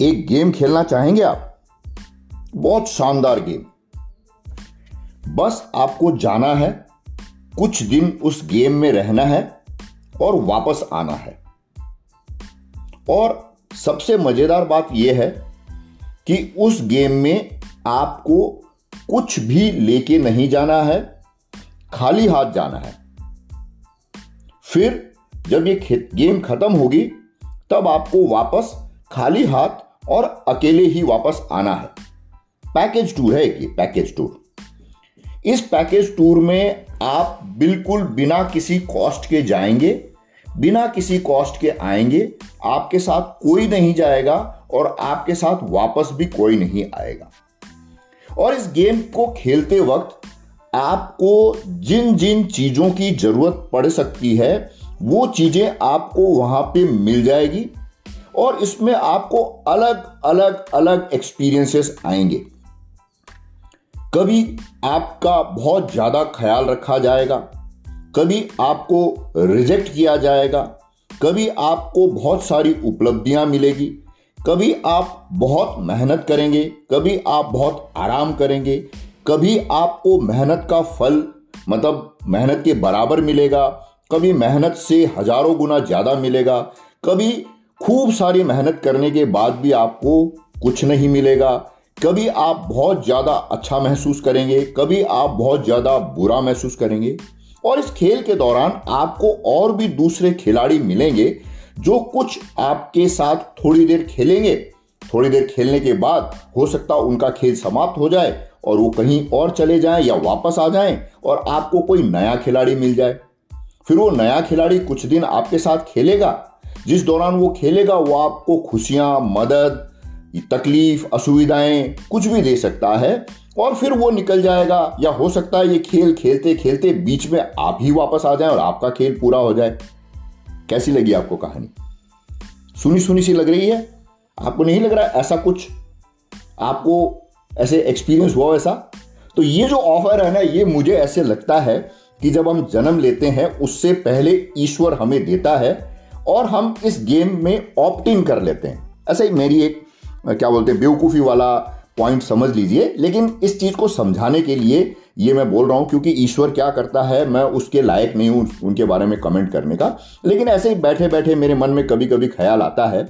एक गेम खेलना चाहेंगे आप? बहुत शानदार गेम। बस आपको जाना है, कुछ दिन उस गेम में रहना है और वापस आना है। और सबसे मज़ेदार बात यह है कि उस गेम में आपको कुछ भी लेके नहीं जाना है, खाली हाथ जाना है। फिर जब ये गेम खत्म होगी, तब आपको वापस खाली हाथ और अकेले ही वापस आना है। पैकेज टूर है ये पैकेज टूर इस पैकेज टूर में आप बिल्कुल बिना किसी कॉस्ट के जाएँगे, बिना किसी कॉस्ट के आएँगे, आपके साथ कोई नहीं जाएगा और आपके साथ वापस भी कोई नहीं आएगा। और इस गेम को खेलते वक्त आपको जिन जिन चीज़ों की ज़रूरत पड़ सकती है, वो चीज़ें आपको वहाँ पे मिल जाएगी। और इसमें आपको अलग अलग अलग एक्सपीरियंसेस आएँगे। कभी आपका बहुत ज़्यादा ख्याल रखा जाएगा, कभी आपको रिजेक्ट किया जाएगा, कभी आपको बहुत सारी उपलब्धियाँ मिलेगी, कभी आप बहुत मेहनत करेंगे, कभी आप बहुत आराम करेंगे, कभी आपको मेहनत का फल मतलब मेहनत के बराबर मिलेगा, कभी मेहनत से हज़ारों गुना ज़्यादा मिलेगा, कभी खूब सारी मेहनत करने के बाद भी आपको कुछ नहीं मिलेगा। कभी आप बहुत ज़्यादा अच्छा महसूस करेंगे, कभी आप बहुत ज़्यादा बुरा महसूस करेंगे। और इस खेल के दौरान आपको और भी दूसरे खिलाड़ी मिलेंगे जो कुछ आपके साथ थोड़ी देर खेलेंगे। थोड़ी देर खेलने के बाद हो सकता उनका खेल समाप्त हो जाए और वो कहीं और चले जाएँ या वापस आ जाएँ और आपको कोई नया खिलाड़ी मिल जाए। फिर वो नया खिलाड़ी कुछ दिन आपके साथ खेलेगा जिस दौरान वो खेलेगा, वो आपको खुशियाँ, मदद, तकलीफ़, असुविधाएँ कुछ भी दे सकता है और फिर वो निकल जाएगा। या हो सकता है ये खेल खेलते खेलते बीच में आप ही वापस आ जाए और आपका खेल पूरा हो जाए। कैसी लगी आपको कहानी? सुनी सुनी सी लग रही है? आपको नहीं लग रहा है ऐसा कुछ? आपको ऐसे एक्सपीरियंस हुआ ऐसा तो ये जो ऑफ़र है ना, ये मुझे ऐसे लगता है कि जब हम जन्म लेते हैं, उससे पहले ईश्वर हमें देता है और हम इस गेम में ऑप्ट इन कर लेते हैं। ऐसे ही मेरी एक, क्या बोलते हैं, बेवकूफ़ी वाला पॉइंट समझ लीजिए, लेकिन इस चीज़ को समझाने के लिए ये मैं बोल रहा हूँ, क्योंकि ईश्वर क्या करता है, मैं उसके लायक नहीं हूँ उनके बारे में कमेंट करने का। लेकिन ऐसे ही बैठे बैठे मेरे मन में कभी कभी ख्याल आता है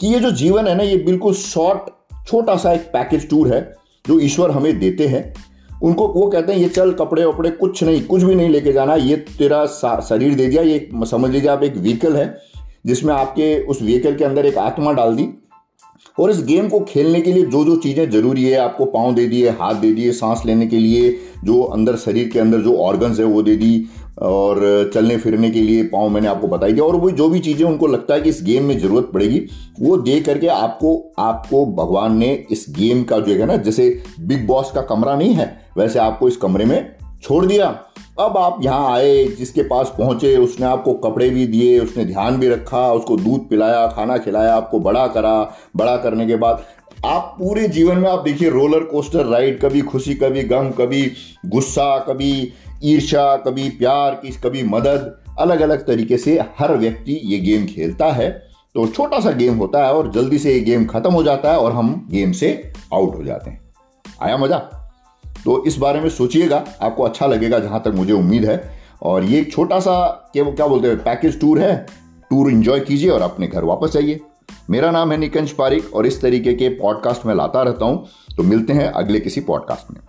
कि ये जो जीवन है ना, ये बिल्कुल शॉर्ट छोटा सा एक पैकेज टूर है, जो ईश्वर हमें देते हैं। उनको वो कहते हैं, ये चल कपड़े वपड़े कुछ नहीं, कुछ भी नहीं लेके जाना, ये तेरा शरीर दे दिया, ये समझ लीजिए आप एक व्हीकल है। जिसमें आपके उस व्हीकल के अंदर एक आत्मा डाल दी और इस गेम को खेलने के लिए जो जो चीज़ें ज़रूरी है, आपको पाँव दे दिए, हाथ दे दिए, सांस लेने के लिए जो अंदर शरीर के अंदर जो ऑर्गन्स है वो दे दी और चलने फिरने के लिए पाँव मैंने आपको बताई दिया और वो जो भी चीज़ें उनको लगता है कि इस गेम में ज़रूरत पड़ेगी, वो दे करके आपको आपको भगवान ने इस गेम का जो है ना, जैसे बिग बॉस का कमरा नहीं है, वैसे आपको इस कमरे में छोड़ दिया। अब आप यहाँ आए, जिसके पास पहुँचे, उसने आपको कपड़े भी दिए, उसने ध्यान भी रखा, उसको दूध पिलाया, खाना खिलाया, आपको बड़ा करा, बड़ा करने के बाद आप पूरे जीवन में आप देखिए रोलर कोस्टर राइड, कभी खुशी, कभी गम, कभी गुस्सा, कभी ईर्षा कभी प्यार की, कभी मदद अलग अलग तरीके से हर व्यक्ति ये गेम खेलता है। तो छोटा सा गेम होता है और जल्दी से ये गेम खत्म हो जाता है और हम गेम से आउट हो जाते हैं। आया मज़ा? तो इस बारे में सोचिएगा, आपको अच्छा लगेगा जहाँ तक मुझे उम्मीद है। और ये एक छोटा सा क्या क्या बोलते हैं पैकेज टूर है। टूर इंजॉय कीजिए और अपने घर वापस आइए मेरा नाम है निकंज पारिक और इस तरीके के पॉडकास्ट में लाता रहता हूँ। तो मिलते हैं अगले किसी पॉडकास्ट में।